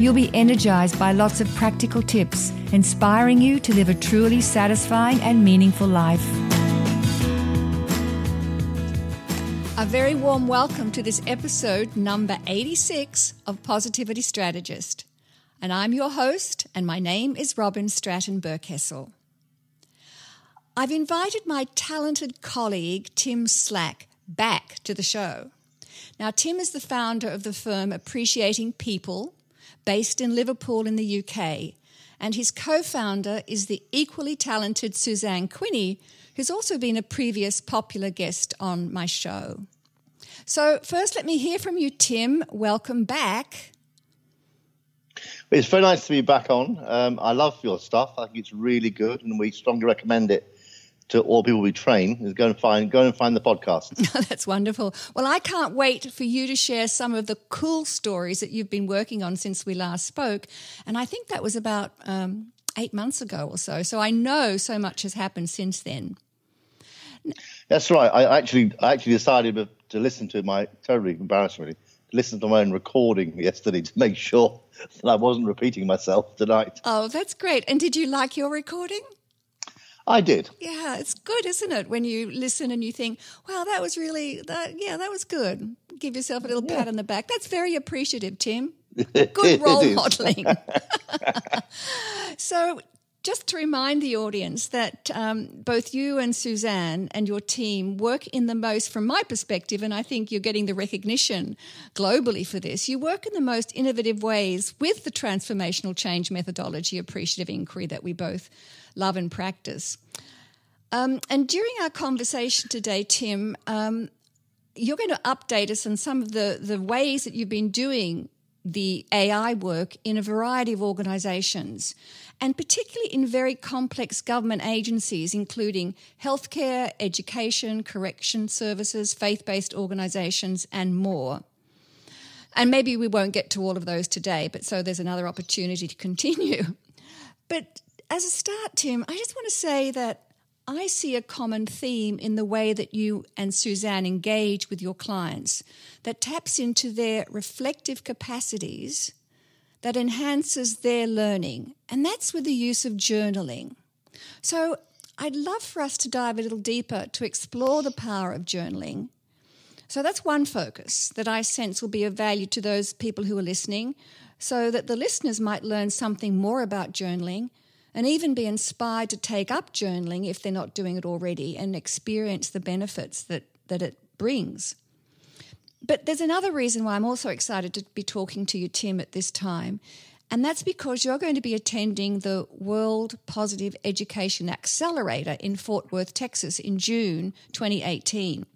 You'll be energized by lots of practical tips, inspiring you to live a truly satisfying and meaningful life. A very warm welcome to this episode number 86 of Positivity Strategist. And I'm your host, and my name is Robyn Stratton Berkessel. I've invited my talented colleague, Tim Slack, back to the show. Now, Tim is the founder of the firm Appreciating People based in Liverpool in the UK. And his co founder is the equally talented Suzanne Quinney, who's also been a previous popular guest on my show. So, first, let me hear from you, Tim. Welcome back. It's very nice to be back on. Um, I love your stuff. I think it's really good, and we strongly recommend it to all people we train is go and find go and find the podcast. That's wonderful. Well, I can't wait for you to share some of the cool stories that you've been working on since we last spoke, and I think that was about um, eight months ago or so. So I know so much has happened since then. That's right. I actually I actually decided to listen to my terribly embarrassing really listen to my own recording yesterday to make sure that I wasn't repeating myself tonight. Oh, that's great. And did you like your recording? I did. Yeah, it's good, isn't it? When you listen and you think, "Wow, that was really that. Yeah, that was good." Give yourself a little yeah. pat on the back. That's very appreciative, Tim. Good role modeling. so, just to remind the audience that um, both you and Suzanne and your team work in the most, from my perspective, and I think you're getting the recognition globally for this, you work in the most innovative ways with the transformational change methodology, appreciative inquiry that we both love and practice. Um, and during our conversation today, Tim, um, you're going to update us on some of the, the ways that you've been doing the AI work in a variety of organizations, and particularly in very complex government agencies, including healthcare, education, correction services, faith based organizations, and more. And maybe we won't get to all of those today, but so there's another opportunity to continue. But as a start, Tim, I just want to say that I see a common theme in the way that you and Suzanne engage with your clients that taps into their reflective capacities that enhances their learning, and that's with the use of journaling. So, I'd love for us to dive a little deeper to explore the power of journaling. So, that's one focus that I sense will be of value to those people who are listening, so that the listeners might learn something more about journaling and even be inspired to take up journaling if they're not doing it already and experience the benefits that, that it brings. But there's another reason why I'm also excited to be talking to you, Tim, at this time. And that's because you're going to be attending the World Positive Education Accelerator in Fort Worth, Texas in June 2018.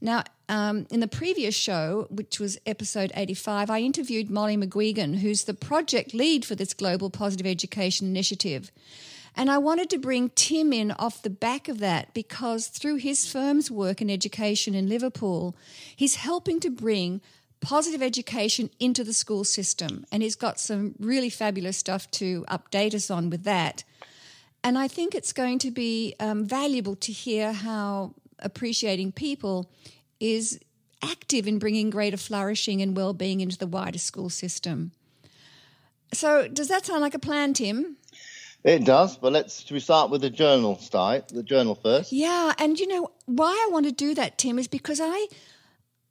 Now, um, in the previous show, which was episode 85, I interviewed Molly McGuigan, who's the project lead for this Global Positive Education Initiative. And I wanted to bring Tim in off the back of that because through his firm's work in education in Liverpool, he's helping to bring positive education into the school system. And he's got some really fabulous stuff to update us on with that. And I think it's going to be um, valuable to hear how appreciating people is active in bringing greater flourishing and well-being into the wider school system. So, does that sound like a plan, Tim? It does, but let's should we start with the journal start the journal first. Yeah, and you know why I want to do that, Tim, is because I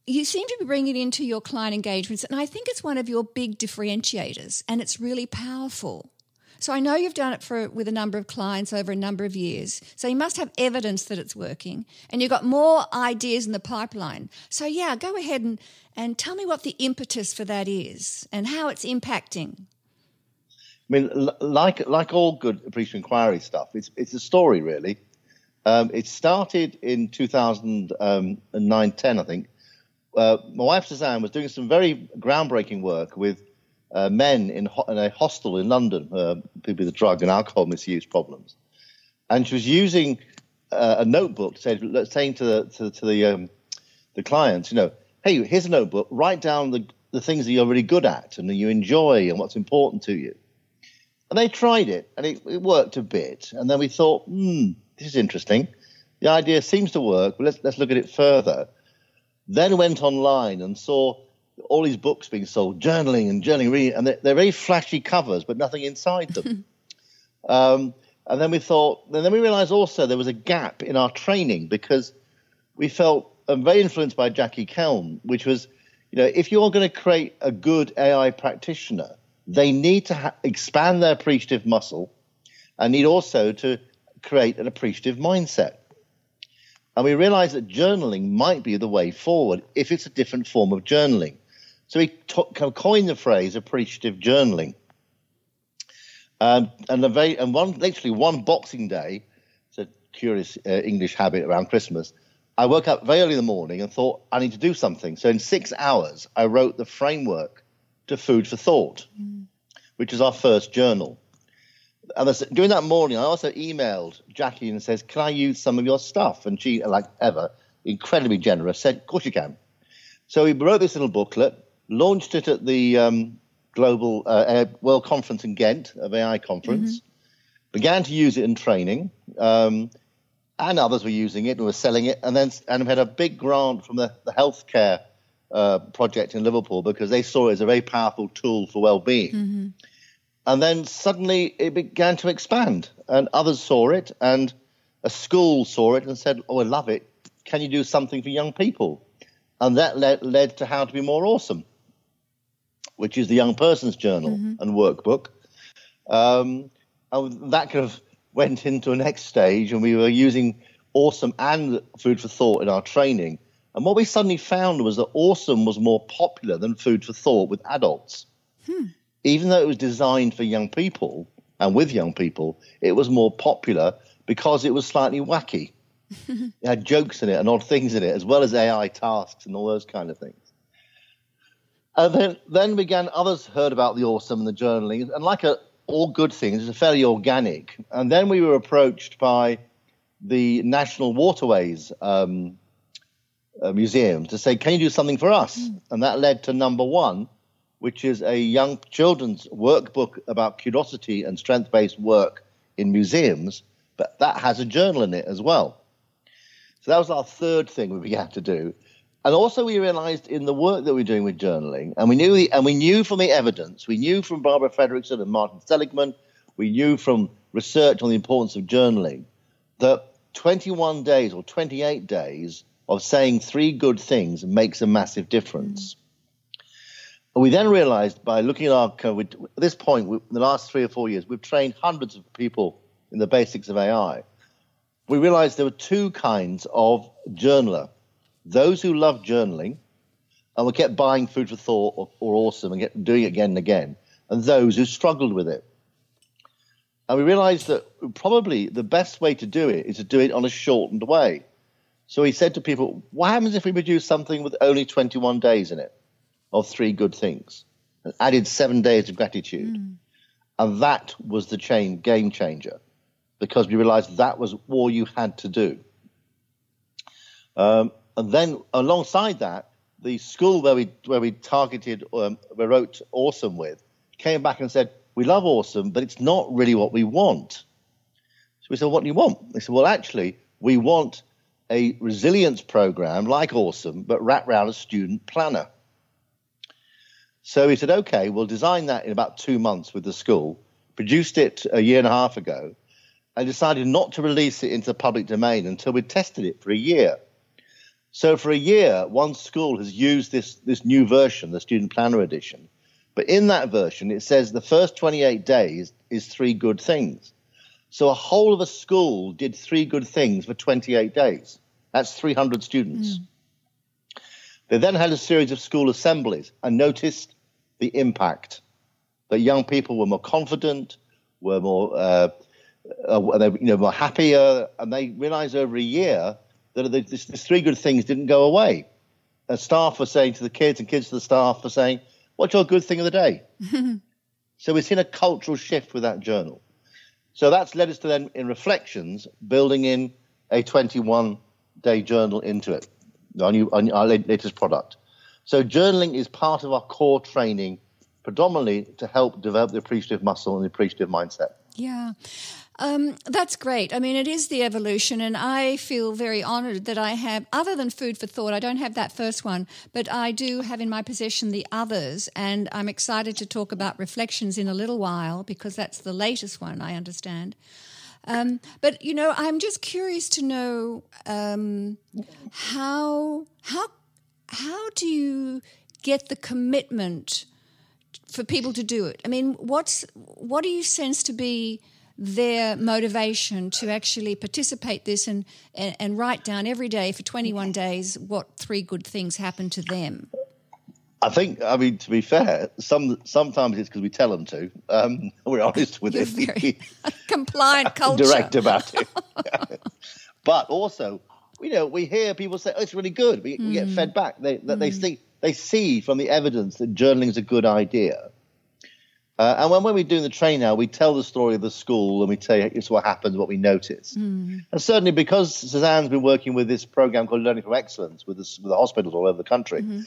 you seem to be bringing it into your client engagements, and I think it's one of your big differentiators, and it's really powerful. So I know you've done it for with a number of clients over a number of years. So you must have evidence that it's working, and you've got more ideas in the pipeline. So yeah, go ahead and and tell me what the impetus for that is and how it's impacting. I mean, like like all good appreciative inquiry stuff, it's it's a story really. Um, it started in 2009, 10, I think. Uh, my wife Suzanne was doing some very groundbreaking work with uh, men in, ho- in, a hostel in London, uh, people with drug and alcohol misuse problems. And she was using uh, a notebook say, saying to the to, to the um, the clients, you know, hey, here's a notebook. Write down the the things that you're really good at and that you enjoy and what's important to you. And they tried it, and it, it worked a bit. And then we thought, hmm, this is interesting. The idea seems to work, but let's let's look at it further. Then went online and saw all these books being sold, journaling and journaling, reading, and they're, they're very flashy covers, but nothing inside them. um, and then we thought, and then we realized also there was a gap in our training because we felt um, very influenced by Jackie Kelm, which was, you know, if you're going to create a good AI practitioner, they need to ha- expand their appreciative muscle and need also to create an appreciative mindset. And we realized that journaling might be the way forward if it's a different form of journaling. So he t- coined the phrase appreciative journaling. Um, and, very, and one, literally one Boxing Day, it's a curious uh, English habit around Christmas, I woke up very early in the morning and thought, I need to do something. So in six hours, I wrote the framework to Food for Thought, mm. which is our first journal. And during that morning, I also emailed Jackie and says, "Can I use some of your stuff?" And she, like ever, incredibly generous, said, "Of course you can." So we wrote this little booklet, launched it at the um, Global uh, World Conference in Ghent, of AI conference, mm-hmm. began to use it in training, um, and others were using it and were selling it, and then and we had a big grant from the, the healthcare uh, project in Liverpool because they saw it as a very powerful tool for well-being. Mm-hmm. And then suddenly it began to expand, and others saw it, and a school saw it and said, "Oh, I love it. Can you do something for young people?" And that led, led to How to Be More Awesome which is the Young Person's Journal mm-hmm. and workbook. Um, and that kind of went into a next stage, and we were using Awesome and Food for Thought in our training. And what we suddenly found was that Awesome was more popular than Food for Thought with adults. Hmm. Even though it was designed for young people and with young people, it was more popular because it was slightly wacky. it had jokes in it and odd things in it, as well as AI tasks and all those kind of things. And then, then began others heard about the awesome and the journaling, and like a, all good things, it's fairly organic. And then we were approached by the National Waterways um, uh, Museum to say, "Can you do something for us?" Mm. And that led to number one, which is a young children's workbook about curiosity and strength-based work in museums, but that has a journal in it as well. So that was our third thing we began to do. And also, we realized in the work that we're doing with journaling, and we knew the, and we knew from the evidence, we knew from Barbara Fredrickson and Martin Seligman, we knew from research on the importance of journaling, that 21 days or 28 days of saying three good things makes a massive difference. We then realized by looking at our, uh, at this point, we, the last three or four years, we've trained hundreds of people in the basics of AI. We realized there were two kinds of journaler those who loved journaling and will get buying food for thought or, or awesome and get doing it again and again, and those who struggled with it. And we realized that probably the best way to do it is to do it on a shortened way. So he said to people, What happens if we produce something with only 21 days in it of three good things and added seven days of gratitude? Mm. And that was the chain, game changer because we realized that was all you had to do. Um, and then alongside that, the school where we where we targeted, um, we wrote Awesome with, came back and said, "We love Awesome, but it's not really what we want." So we said, "What do you want?" They said, "Well, actually, we want a resilience program like Awesome, but wrapped around a student planner." So we said, "Okay, we'll design that in about two months with the school." Produced it a year and a half ago, and decided not to release it into the public domain until we'd tested it for a year. So for a year, one school has used this, this new version, the Student Planner Edition. But in that version, it says the first 28 days is three good things. So a whole of a school did three good things for 28 days. That's 300 students. Mm. They then had a series of school assemblies and noticed the impact that young people were more confident, were more, uh, uh, they, you know, more happier, and they realized over a year that these three good things didn't go away. And staff were saying to the kids, and kids to the staff were saying, "What's your good thing of the day?" so we've seen a cultural shift with that journal. So that's led us to then, in reflections, building in a 21 day journal into it, our, new, our latest product. So journaling is part of our core training, predominantly to help develop the appreciative muscle and the appreciative mindset. Yeah. Um, that's great. I mean, it is the evolution, and I feel very honored that I have, other than Food for Thought, I don't have that first one, but I do have in my possession the others, and I'm excited to talk about reflections in a little while because that's the latest one, I understand. Um, but you know, I'm just curious to know um, how how how do you get the commitment for people to do it? I mean, what's what do you sense to be their motivation to actually participate this and, and, and write down every day for 21 days what three good things happened to them? I think, I mean, to be fair, some sometimes it's because we tell them to. Um, we're honest with You're it. Very compliant culture. Direct about it. but also, you know, we hear people say, "Oh, it's really good." We, mm. we get fed back. They mm. they see they see from the evidence that journaling is a good idea. Uh, and when, when we're doing the train now, we tell the story of the school and we tell you it's what happens, what we notice. Mm. And certainly because Suzanne's been working with this program called Learning from Excellence with, this, with the hospitals all over the country, mm-hmm.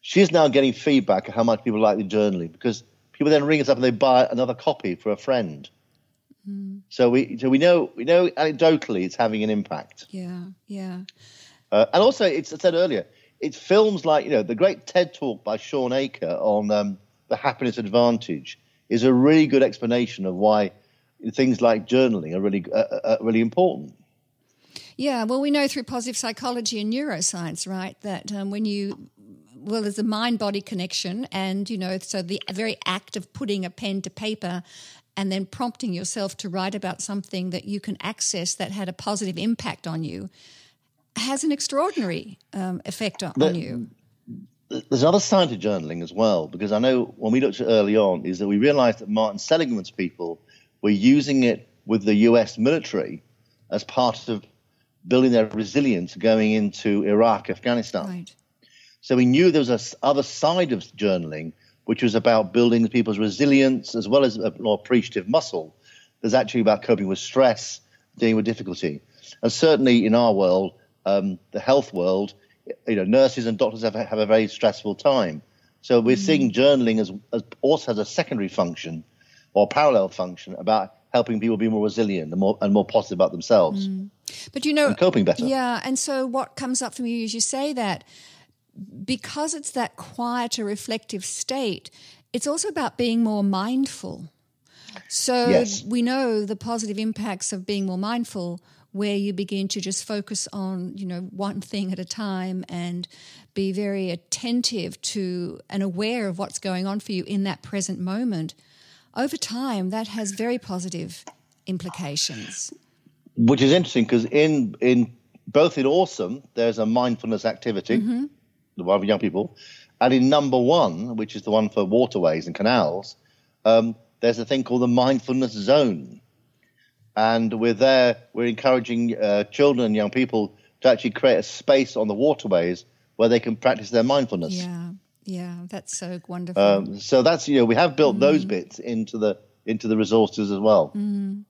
she's now getting feedback of how much people like the journaling because people then ring us up and they buy another copy for a friend. Mm. So we so we know we know anecdotally it's having an impact. Yeah, yeah. Uh, and also, it's I said earlier, it's films like you know the great TED talk by Shawn Achor on um, the happiness advantage is a really good explanation of why things like journaling are really uh, uh, uh, really important. Yeah, well, we know through positive psychology and neuroscience, right, that um, when you well, there's a mind body connection, and you know, so the very act of putting a pen to paper and then prompting yourself to write about something that you can access that had a positive impact on you has an extraordinary um, effect on, on you there's another side to journaling as well, because I know when we looked at early on, is that we realized that Martin Seligman's people were using it with the US military as part of building their resilience going into Iraq, Afghanistan. Right. So we knew there was a other side of journaling, which was about building people's resilience as well as a more appreciative muscle. There's actually about coping with stress, dealing with difficulty. And certainly in our world, um, the health world, you know, nurses and doctors have, have a very stressful time. So we're mm. seeing journaling as, as, also has a secondary function or parallel function about helping people be more resilient and more and more positive about themselves. Mm. But you know, coping better. Yeah, and so what comes up for me is you say that because it's that quieter, reflective state, it's also about being more mindful. So yes. we know the positive impacts of being more mindful where you begin to just focus on you know one thing at a time and be very attentive to and aware of what's going on for you in that present moment over time that has very positive implications which is interesting because in in both in awesome there's a mindfulness activity mm-hmm. the one for young people and in number one which is the one for waterways and canals um, there's a thing called the mindfulness zone and we're there. We're encouraging uh, children and young people to actually create a space on the waterways where they can practice their mindfulness. Yeah, yeah, that's so wonderful. Um, so that's you know we have built mm. those bits into the into the resources as well. Mm.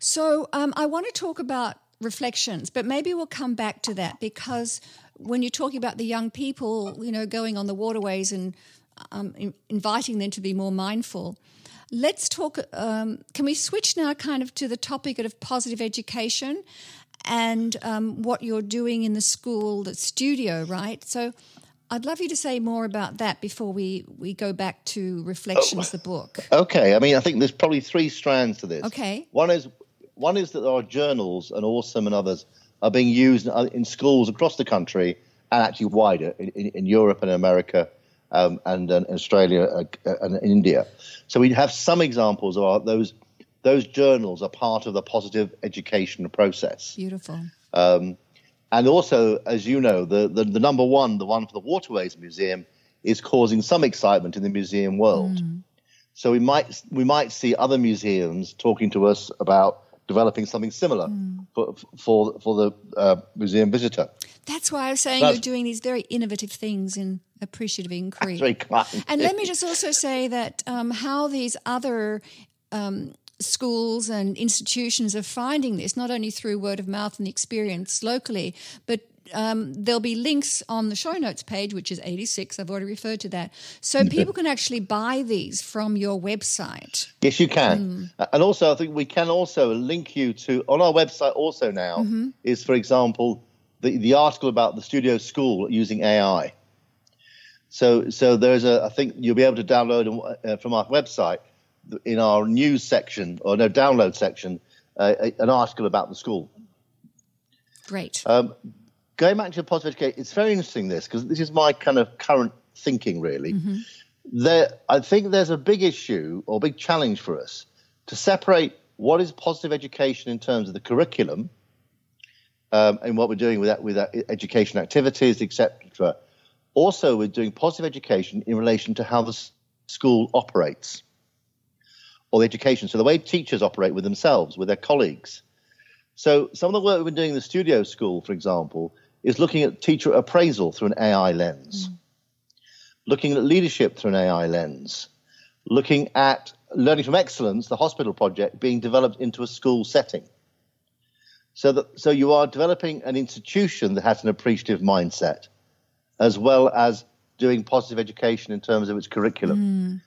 So um, I want to talk about reflections, but maybe we'll come back to that because when you're talking about the young people, you know, going on the waterways and um, in, inviting them to be more mindful Let's talk. Um, can we switch now, kind of, to the topic of positive education and um, what you're doing in the school, the studio, right? So, I'd love you to say more about that before we, we go back to Reflections, oh, the book. Okay. I mean, I think there's probably three strands to this. Okay. One is one is that our journals and Awesome and others are being used in schools across the country and actually wider in, in, in Europe and America um, and, and, Australia uh, and India. So we have some examples of our, those those journals are part of the positive education process. Beautiful. Um, and also, as you know, the, the, the number one, the one for the Waterways Museum, is causing some excitement in the museum world. Mm. So we might we might see other museums talking to us about developing something similar mm. for, for for the uh, museum visitor. That's why I was saying That's, you're doing these very innovative things in appreciative inquiry. Very kind. And let me just also say that um, how these other um, schools and institutions are finding this, not only through word of mouth and the experience locally, but um, there'll be links on the show notes page, which is 86. I've already referred to that. So people can actually buy these from your website. Yes, you can. Mm. And also, I think we can also link you to, on our website also now, mm-hmm. is, for example, the, the article about the studio school using AI. So, so there's a, I think you'll be able to download uh, from our website in our news section or no download section uh, an article about the school. Great. Um, going back to positive education, it's very interesting this because this is my kind of current thinking really. Mm-hmm. There, I think there's a big issue or big challenge for us to separate what is positive education in terms of the curriculum um, and what we're doing with that, with that education activities, etc. Also, we're doing positive education in relation to how the school operates or the education. So the way teachers operate with themselves, with their colleagues. So some of the work we've been doing in the studio school, for example, is looking at teacher appraisal through an AI lens, mm. looking at leadership through an AI lens, looking at learning from excellence, the hospital project being developed into a school setting. So that so you are developing an institution that has an appreciative mindset, as well as doing positive education in terms of its curriculum. Mm.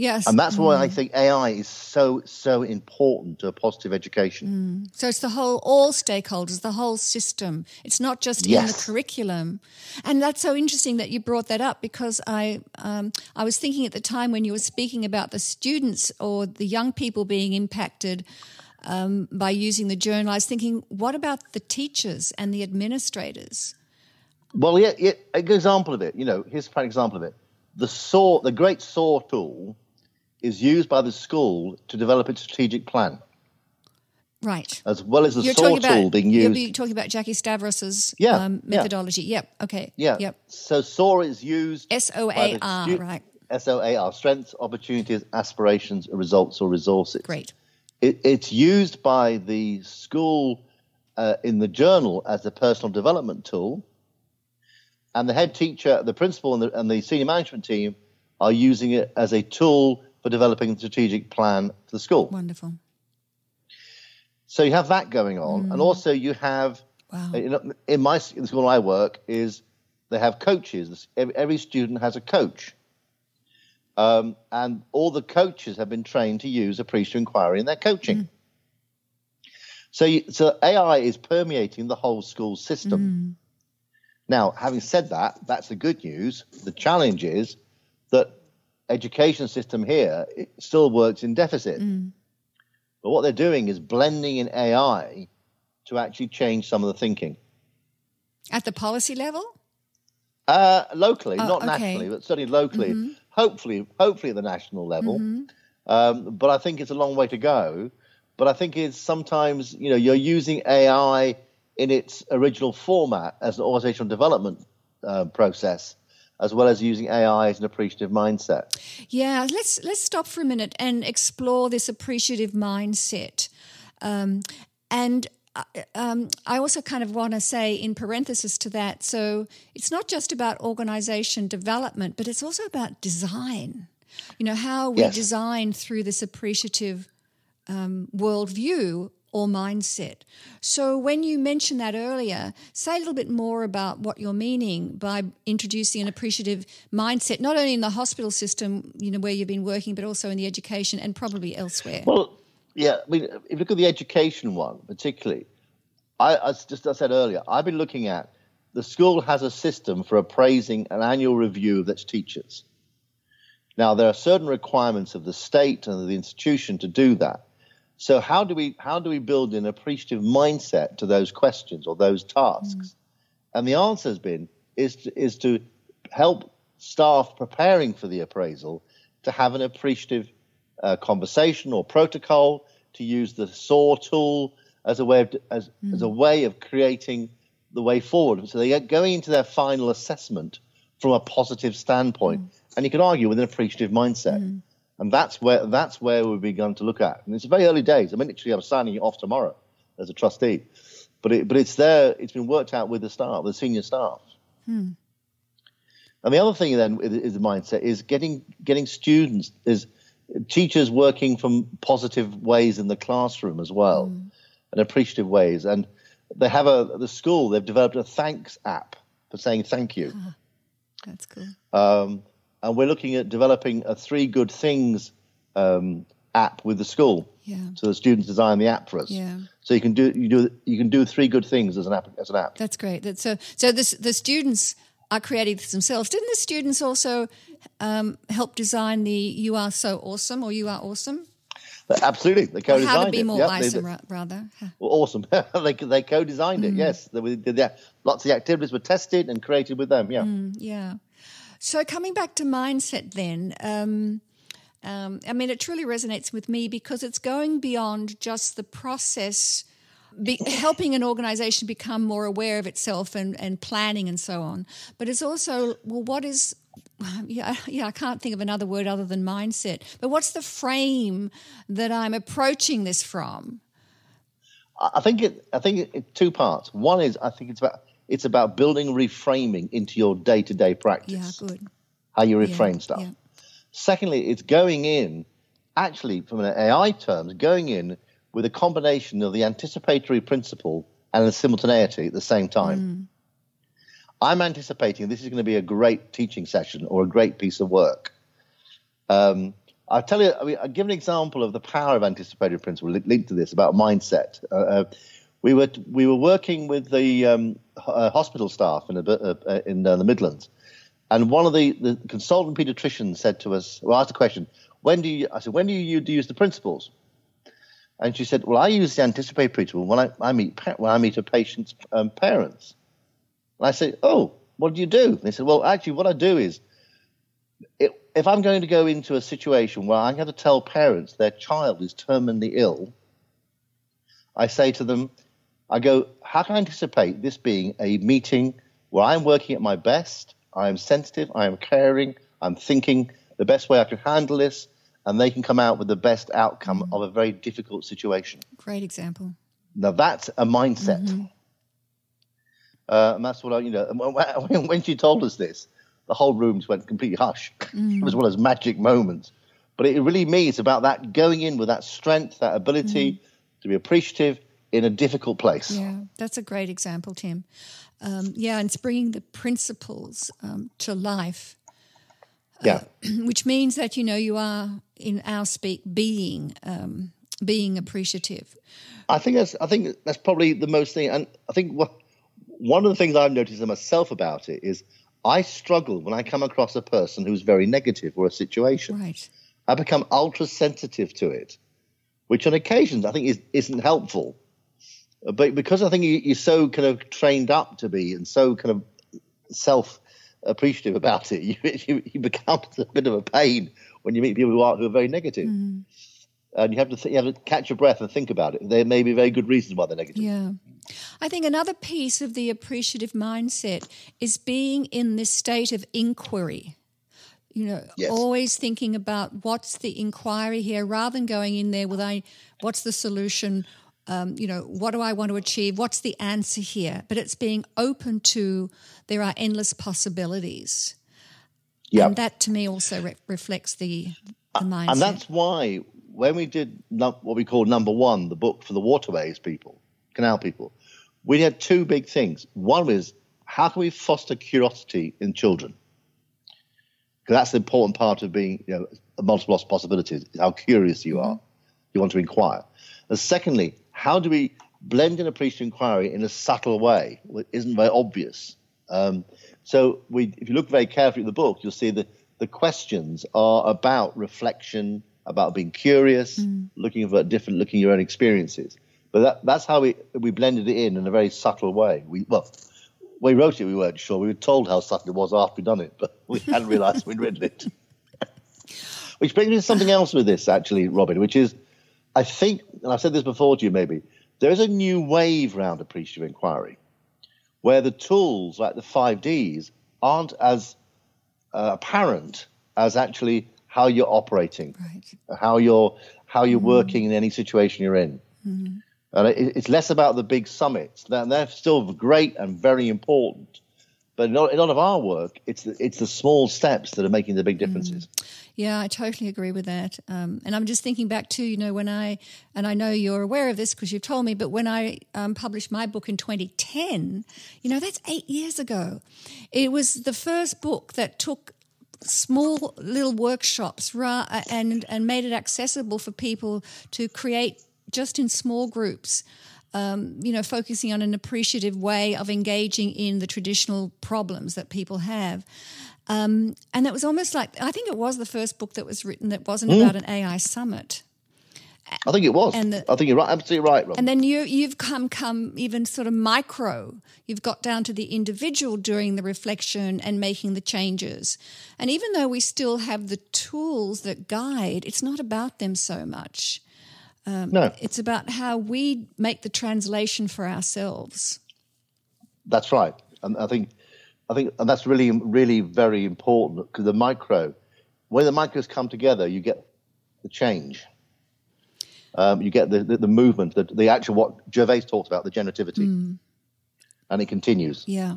Yes. And that's why I mm. think AI is so, so important to a positive education. Mm. So it's the whole, all stakeholders, the whole system. It's not just yes. in the curriculum. And that's so interesting that you brought that up because I, um, I was thinking at the time when you were speaking about the students or the young people being impacted um, by using the journal, I was thinking, what about the teachers and the administrators? Well, yeah, yeah, a good example of it. You know, here's an example of it. The SOAR, the great SOAR tool, is used by the school to develop its strategic plan. Right. As well as the you're SOAR about, tool being used. You'll be talking about Jackie Stavros's yeah, um, methodology. Yeah. Yep. Okay. Yeah. Yep. So SOAR is used. S O A R. Stu- right. S O A R. Strengths, opportunities, aspirations, results, or resources. Great. It, it's used by the school uh, in the journal as a personal development tool, and the head teacher, the principal, and the, and the senior management team are using it as a tool for developing a strategic plan for the school. Wonderful. So you have that going on, mm. and also you have wow. in, in my in the school I work is they have coaches. Every student has a coach, um, and all the coaches have been trained to use appreciative inquiry in their coaching. Mm. So, you, so AI is permeating the whole school system. Mm. Now, having said that, that's the good news. The challenge is that education system here still works in deficit. Mm. But what they're doing is blending in AI to actually change some of the thinking. At the policy level? Uh, locally, oh, not okay. nationally, but certainly locally. Mm-hmm. Hopefully, hopefully at the national level. Mm-hmm. Um, but I think it's a long way to go. But I think it's sometimes you know you're using AI in its original format as an organizational development uh, process as well as using AI as an appreciative mindset. Yeah, let's let's stop for a minute and explore this appreciative mindset. Um, and uh, um, I also kind of want to say, in parenthesis to that, so it's not just about organization development, but it's also about design. You know, how we yes. design through this appreciative um, worldview or mindset. So, when you mentioned that earlier, say a little bit more about what you're meaning by introducing an appreciative mindset, not only in the hospital system, you know, where you've been working, but also in the education and probably elsewhere. Well, yeah, I mean, if you look at the education one particularly, I, as just I said earlier, I've been looking at the school has a system for appraising an annual review of its teachers. Now, there are certain requirements of the state and of the institution to do that. So how do we how do we build an appreciative mindset to those questions or those tasks? Mm. And the answer has been is to, is to help staff preparing for the appraisal to have an appreciative uh, conversation or protocol to use the SOAR tool as a way of as, mm. as a way of creating the way forward. So they get going into their final assessment from a positive standpoint, mm. and you can argue with an appreciative mindset. And that's where that's where we've begun to look at. And it's very early days. I mean, actually, I'm signing it off tomorrow as a trustee, but it, but it's there. It's been worked out with the staff, the senior staff. Hmm. And the other thing then is, the mindset is getting getting students is teachers working from positive ways in the classroom as well, mm. and appreciative ways. And they have a the school they've developed a thanks app for saying thank you. Ah, that's cool. Um, and we're looking at developing a three good things um, app with the school. Yeah. So the students design the app for us. Yeah. So you can do you do you can do three good things as an app as an app. That's great. That's so so this the students are creating this themselves. Didn't the students also um, help design the "You Are So Awesome" or "You Are Awesome"? Absolutely, they co-designed how to be it. more yep, awesome, they, rather. Well, awesome. they they co-designed mm. it. Yes, they, they, lots of the activities were tested and created with them. Yeah, mm, yeah. So coming back to mindset, then. Um, um, I mean, it truly resonates with me because it's going beyond just the process, be, helping an organization become more aware of itself and, and planning and so on. But it's also, well, what is yeah, yeah, I can't think of another word other than mindset. But what's the frame that I'm approaching this from? I think it. I think it, two parts. One is I think it's about it's about building reframing into your day to day practice. Yeah, good. How you reframe yeah, stuff. Yeah. Secondly, it's going in, actually, from an AI terms, going in with a combination of the anticipatory principle and the simultaneity at the same time. Mm. I'm anticipating this is going to be a great teaching session or a great piece of work. Um, I'll tell you, I mean, I'll give an example of the power of anticipatory principle linked to this about mindset. Uh, uh, we were we were working with the um, uh, hospital staff in, a, uh, uh, in uh, the Midlands, and one of the, the consultant pediatricians said to us, well, asked a question, when do you, I said, when do you use the principles? And she said, well, I use the anticipatory principle when I, I meet when I meet a patient's um, parents. And I said, Oh, what do you do? And they said, Well, actually, what I do is it, if I'm going to go into a situation where I'm going to tell parents their child is terminally ill, I say to them, I go, How can I anticipate this being a meeting where I'm working at my best? I am sensitive, I am caring, I'm thinking the best way I can handle this, and they can come out with the best outcome mm-hmm. of a very difficult situation. Great example. Now, that's a mindset. Mm-hmm. Uh, and that's what I, you know, when she told us this, the whole room just went completely hush. Mm. it was one of those magic moments. But it really means about that going in with that strength, that ability mm. to be appreciative in a difficult place. Yeah, that's a great example, Tim. Um, yeah, and it's bringing the principles um, to life. Uh, yeah, which means that you know you are in our speak being um, being appreciative. I think that's I think that's probably the most thing, and I think what one of the things I've noticed in myself about it is I struggle when I come across a person who's very negative or a situation. Right. I become ultra sensitive to it, which on occasions I think is, isn't helpful. But because I think you, are so kind of trained up to be and so kind of self appreciative about it, you, you, become a bit of a pain when you meet people who are, who are very negative. Mm. And you have to th- you have to catch your breath and think about it. There may be very good reasons why they're negative. Yeah. I think another piece of the appreciative mindset is being in this state of inquiry. You know, yes. always thinking about what's the inquiry here rather than going in there with a what's the solution, um, you know, what do I want to achieve? What's the answer here? But it's being open to there are endless possibilities. Yeah. And that to me also re- reflects the, the mindset. And that's why when we did what we call number one, the book for the waterways people, canal people, we had two big things. One was how can we foster curiosity in children? Because that's the important part of being, you know, multiple possibilities, is how curious you are. You want to inquire. And secondly, how do we blend in appreciative inquiry in a subtle way that isn't very obvious? Um, so we, if you look very carefully at the book, you'll see that the questions are about reflection, about being curious, mm. looking for different, looking at your own experiences. But that, that's how we we blended it in in a very subtle way. We well, we wrote it, we weren't sure. We were told how subtle it was after we'd done it, but we hadn't realised we'd written it. which brings me to something else with this, actually, Robyn, which is, I think, and I've said this before to you, maybe there is a new wave around appreciative inquiry, where the tools like the five Ds aren't as uh, apparent as actually how you're operating, right. how you're how you're mm. working in any situation you're in. Mm. And it, it's less about the big summits. They're, they're still great and very important. But in a lot of our work, it's the, it's the small steps that are making the big differences. Mm. Yeah, I totally agree with that. Um, and I'm just thinking back to, you know, when I, and I know you're aware of this because you've told me, but when I um, published my book in 2010, you know, that's eight years ago. It was the first book that took small little workshops and, and made it accessible for people to create just in small groups um, you know, focusing on an appreciative way of engaging in the traditional problems that people have. Um, and that was almost like I think it was the first book that was written that wasn't mm. about an AI summit. I think it was. And the, I think you're right, absolutely right, Rob. And then you you've come come even sort of micro. You've got down to the individual doing the reflection and making the changes. And even though we still have the tools that guide, it's not about them so much. Um, no. It's about how we make the translation for ourselves. That's right. And I think, I think, and that's really, really very important because the micro, when the micros come together, you get the change. Um, you get the, the, the movement, the, the, actual what Gervase talked about, the generativity. Mm. And it continues. Yeah.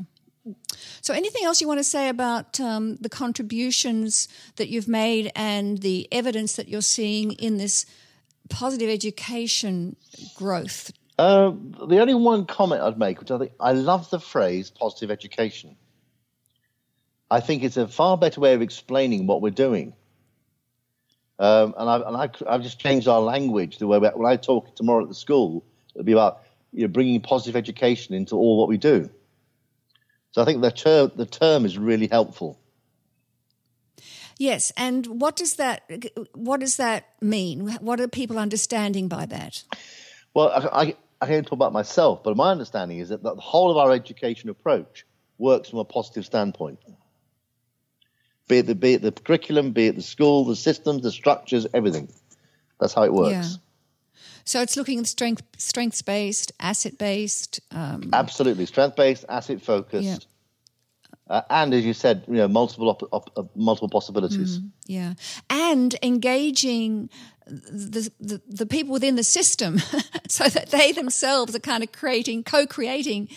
So, anything else you want to say about um, the contributions that you've made and the evidence that you're seeing in this positive education growth? Uh, the only one comment I'd make, which I think I love the phrase positive education. I think it's a far better way of explaining what we're doing. Um, and, I, and I, have just changed our language. The way when I talk tomorrow at the school, it'll be about you know, bringing positive education into all what we do. So I think the term the term is really helpful. Yes, and what does that what does that mean? What are people understanding by that? Well, I, I can't talk about myself, but my understanding is that the whole of our education approach works from a positive standpoint. Be it the, be it the curriculum, be it the school, the systems, the structures, everything. That's how it works. Yeah. So it's looking at strength strengths based, asset based. Um, Absolutely, strength based, asset focused. Yeah. Uh, and as you said, you know, multiple op- op- uh, multiple possibilities. Mm, yeah, and engaging the, the, the people within the system, so that they themselves are kind of creating, co-creating.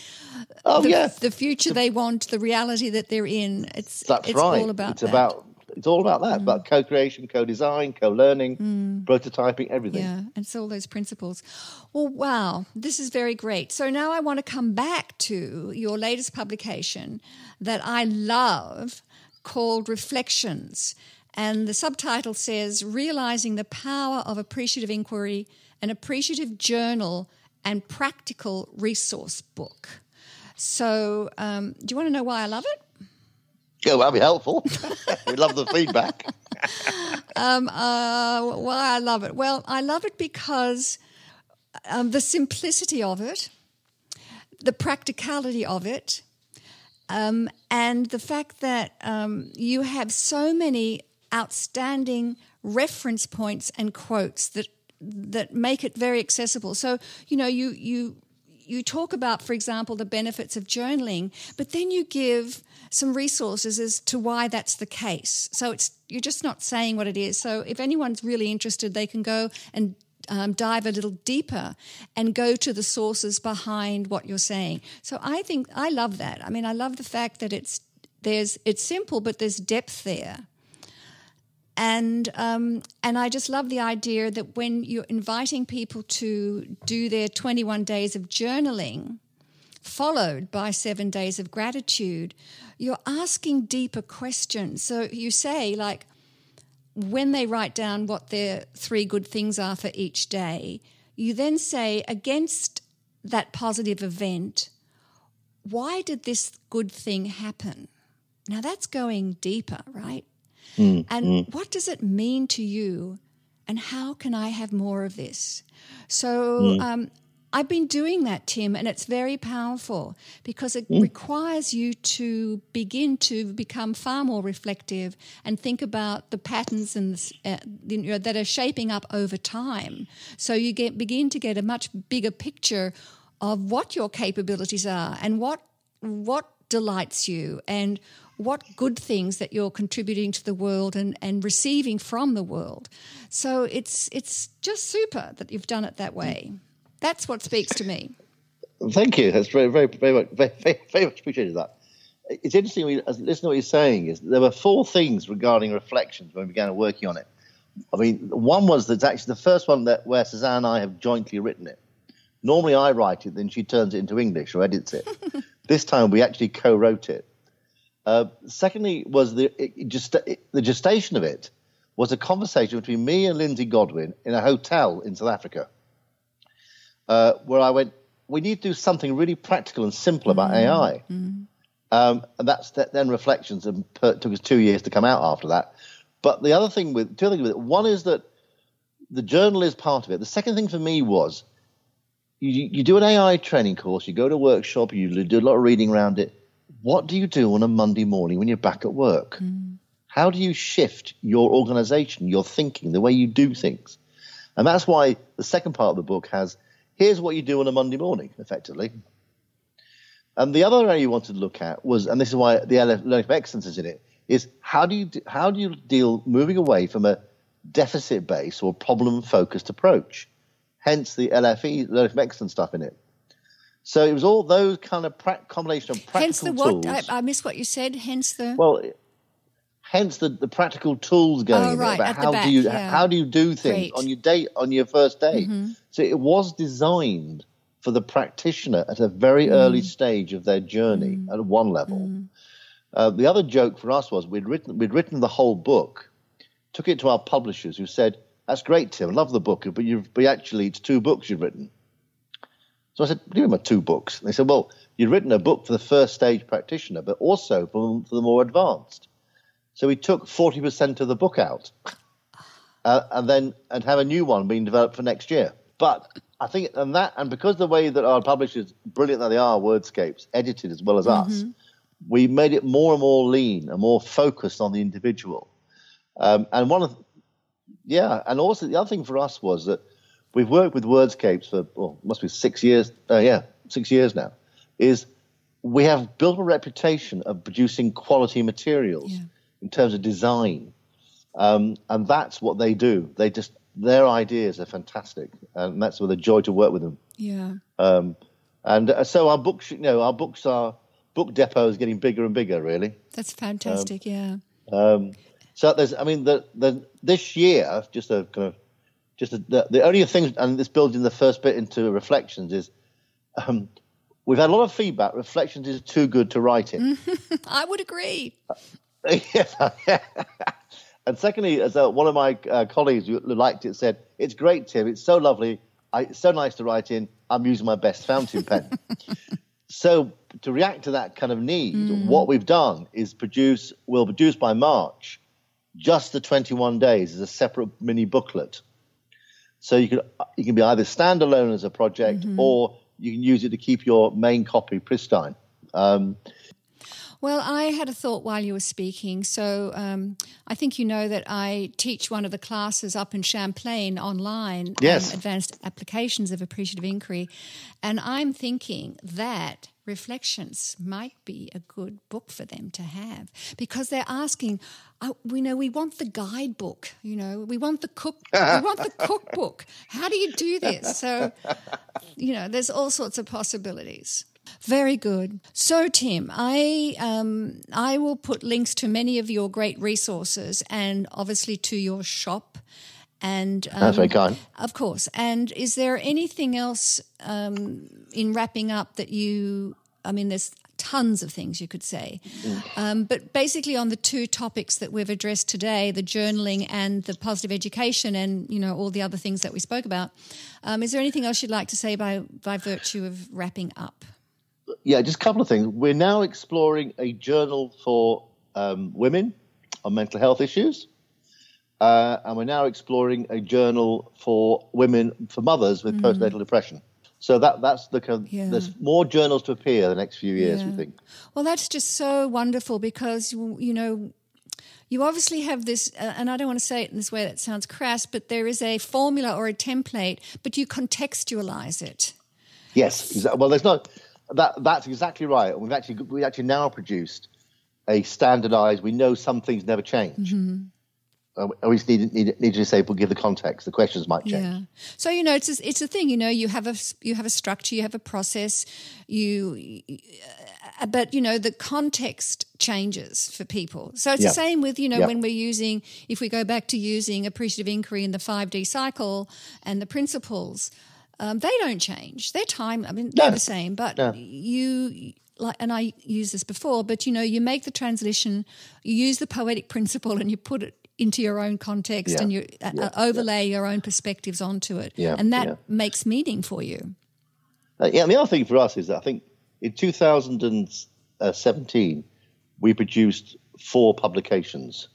Oh the, yeah, the future they want, the reality that they're in. It's that's it's right. All about it's that. about it's all about that, mm. about co-creation, co-design, co-learning, mm. prototyping, everything. Yeah, and it's all those principles. Well, wow, this is very great. So now I want to come back to your latest publication that I love called Reflections. And the subtitle says Realizing the Power of Appreciative Inquiry, an Appreciative Journal and Practical Resource Book. So, um, do you want to know why I love it? Yeah, that'd be helpful. we love the feedback. um, uh, why I love it? Well, I love it because um, the simplicity of it, the practicality of it, um, and the fact that um, you have so many outstanding reference points and quotes that that make it very accessible. So you know you you you talk about, for example, the benefits of journaling, but then you give some resources as to why that's the case. So it's you're just not saying what it is. So if anyone's really interested, they can go and um, dive a little deeper and go to the sources behind what you're saying. So I think I love that. I mean, I love the fact that it's there's it's simple, but there's depth there. And um, and I just love the idea that when you're inviting people to do their 21 days of journaling, followed by seven days of gratitude, you're asking deeper questions. So you say, like, when they write down what their three good things are for each day, you then say, against that positive event, why did this good thing happen? Now that's going deeper, right? Mm, and mm. what does it mean to you? And how can I have more of this? So mm. um, I've been doing that, Tim, and it's very powerful because it mm. requires you to begin to become far more reflective and think about the patterns and uh, you know, that are shaping up over time. So you get begin to get a much bigger picture of what your capabilities are and what what delights you and what good things that you're contributing to the world and, and receiving from the world. So it's it's just super that you've done it that way. That's what speaks to me. Thank you. That's very, very, very much, very, very, very much appreciated that. it's interesting. You, listen to what you're saying. Is there were four things regarding reflections when we began working on it. I mean, one was that's actually the first one that where Suzanne and I have jointly written it. Normally, I write it, then she turns it into English or edits it. this time, we actually co-wrote it. Uh, secondly, was the it, the gestation of it was a conversation between me and Lindsey Godwin in a hotel in South Africa, uh, where I went, "We need to do something really practical and simple about mm-hmm. AI." Mm-hmm. Um, and that's then reflections and took us two years to come out after that. But the other thing with two things with it, one is that the journal is part of it. The second thing for me was you, you do an AI training course, you go to a workshop, you do a lot of reading around it. What do you do on a Monday morning when you're back at work? Mm. How do you shift your organization, your thinking, the way you do things? And that's why the second part of the book has here's what you do on a Monday morning, effectively. And the other area you wanted to look at was, and this is why the learning from excellence is in it, is how do you how do you deal moving away from a deficit based or problem focused approach? Hence the LFE learning from excellence stuff in it. So it was all those kind of pra- combination of practical tools. hence the what? I, I missed what you said. Hence the well, hence the, the practical tools going oh, right, about how back, do you yeah. how do you do things Great. on your date on your first day. Mm-hmm. So it was designed for the practitioner at a very mm. early stage of their journey mm. at one level. Mm. Uh, the other joke for us was we'd written we'd written the whole book, took it to our publishers who said, "That's great, Tim. I love the book, but you've but actually it's two books you've written." So I said, "Give me my two books." And they said, "Well, you've written a book for the first stage practitioner, but also for, for the more advanced." So we took forty percent of the book out, uh, and then and have a new one being developed for next year. But I think, and that, and because the way that our publishers, brilliant that they are, Wordscapes, edited as well as mm-hmm. us, we made it more and more lean and more focused on the individual. Um, and one of, yeah, and also the other thing for us was that we've worked with Wordscapes for, well, must be six years, uh, yeah, six years now, is we have built a reputation of producing quality materials yeah. in terms of design. Um, and that's what they do. They just their ideas are fantastic, and that's with a joy to work with them. Yeah. Um, and uh, so our books, you know, our books are book depot is getting bigger and bigger. Really. That's fantastic. Um, yeah. Um, so there's, I mean, the, the this year, just a kind of, just the, the only thing, and this builds in the first bit into reflections is. Um, we've had a lot of feedback. Reflections is too good to write in. I would agree. yeah, And secondly, as uh, one of my uh, colleagues who liked it said, "It's great, Tim. It's so lovely. I, it's so nice to write in. I'm using my best fountain pen." so to react to that kind of need, mm. what we've done is produce. We'll produce by March just the 21 days as a separate mini booklet. So you can you can be either standalone as a project mm-hmm. or you can use it to keep your main copy pristine. Um, well, I had a thought while you were speaking. So um, I think you know that I teach one of the classes up in Champlain online, um, yes. um, Advanced Applications of Appreciative Inquiry. And I'm thinking that reflections might be a good book for them to have because they're asking oh, we know we want the guidebook you know we want the cook we want the cookbook how do you do this so you know there's all sorts of possibilities very good. So, Tim, I um, I will put links to many of your great resources, and obviously to your shop. And um, that's very kind. Of course. And is there anything else um, in wrapping up that you? I mean, there's tons of things you could say, mm. um, but basically on the two topics that we've addressed today, the journaling and the positive education, and you know all the other things that we spoke about. Um, is there anything else you'd like to say by by virtue of wrapping up? yeah, just a couple of things. We're now exploring a journal for um, women on mental health issues. Uh, and we're now exploring a journal for women, for mothers with mm. postnatal depression. So that that's the kind of, yeah. there's more journals to appear the next few years. Yeah. We think. Well, that's just so wonderful because you know you obviously have this, uh, and I don't want to say it in this way that sounds crass, but there is a formula or a template, but you contextualize it. Yes, well, there's not that that's exactly right. We've actually we actually now produced a standardized. We know some things never change. Mm-hmm. I always need, need, need to say, but give the context. The questions might change. Yeah. So you know, it's a, it's a thing. You know, you have a you have a structure, you have a process. You, uh, but you know, the context changes for people. So it's yeah. the same with you know yeah. when we're using. If we go back to using appreciative inquiry in the five D cycle and the principles, um, they don't change. They're time. I mean, they're the same. But no. you like, and I used this before, but you know, you make the translation, you use the poetic principle, and you put it into your own context, yeah. and you uh, yeah. overlay yeah. your own perspectives onto it, and that makes meaning for you. Uh, yeah, and the other thing for us is that I think in 2017 we produced four publications.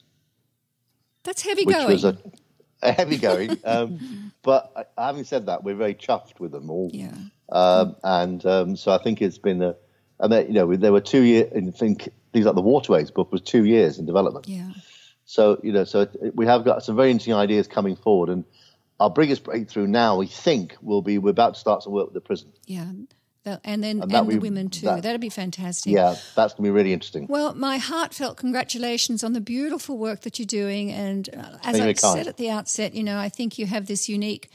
That's heavy which going. Was a, a heavy going, um, but having said that, we're very chuffed with them all. Yeah. Um, and um, so I think it's been a and then, you know there were two years. I think things like the waterways book was two years in development. Yeah. So you know, so we have got some very interesting ideas coming forward, and our biggest breakthrough now, we think, will be we're about to start some work with the prison. Yeah. And then and, and the women too. That, would be fantastic. Yeah, that's going to be really interesting. Well, my heartfelt congratulations on the beautiful work that you're doing. And uh, as I said at the outset, you know, I think you have this unique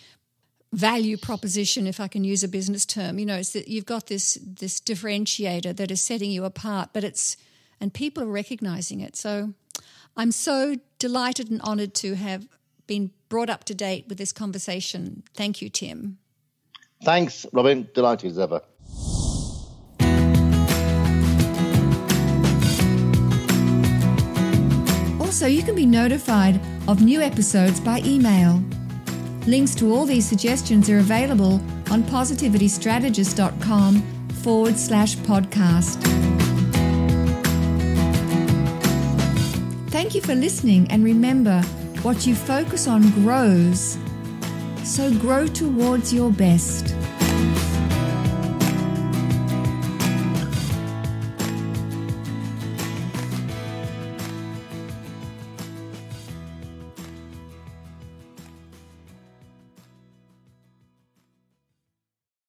value proposition, if I can use a business term. You know, it's that you've got this this differentiator that is setting you apart, but it's and people are recognizing it. So I'm so delighted and honored to have been brought up to date with this conversation. Thank you, Tim. Thanks, Robyn. Delighted as ever. Also, you can be notified of new episodes by email. Links to all these suggestions are available on positivitystrategist.com forward slash podcast. Thank you for listening, and remember what you focus on grows. So grow towards your best.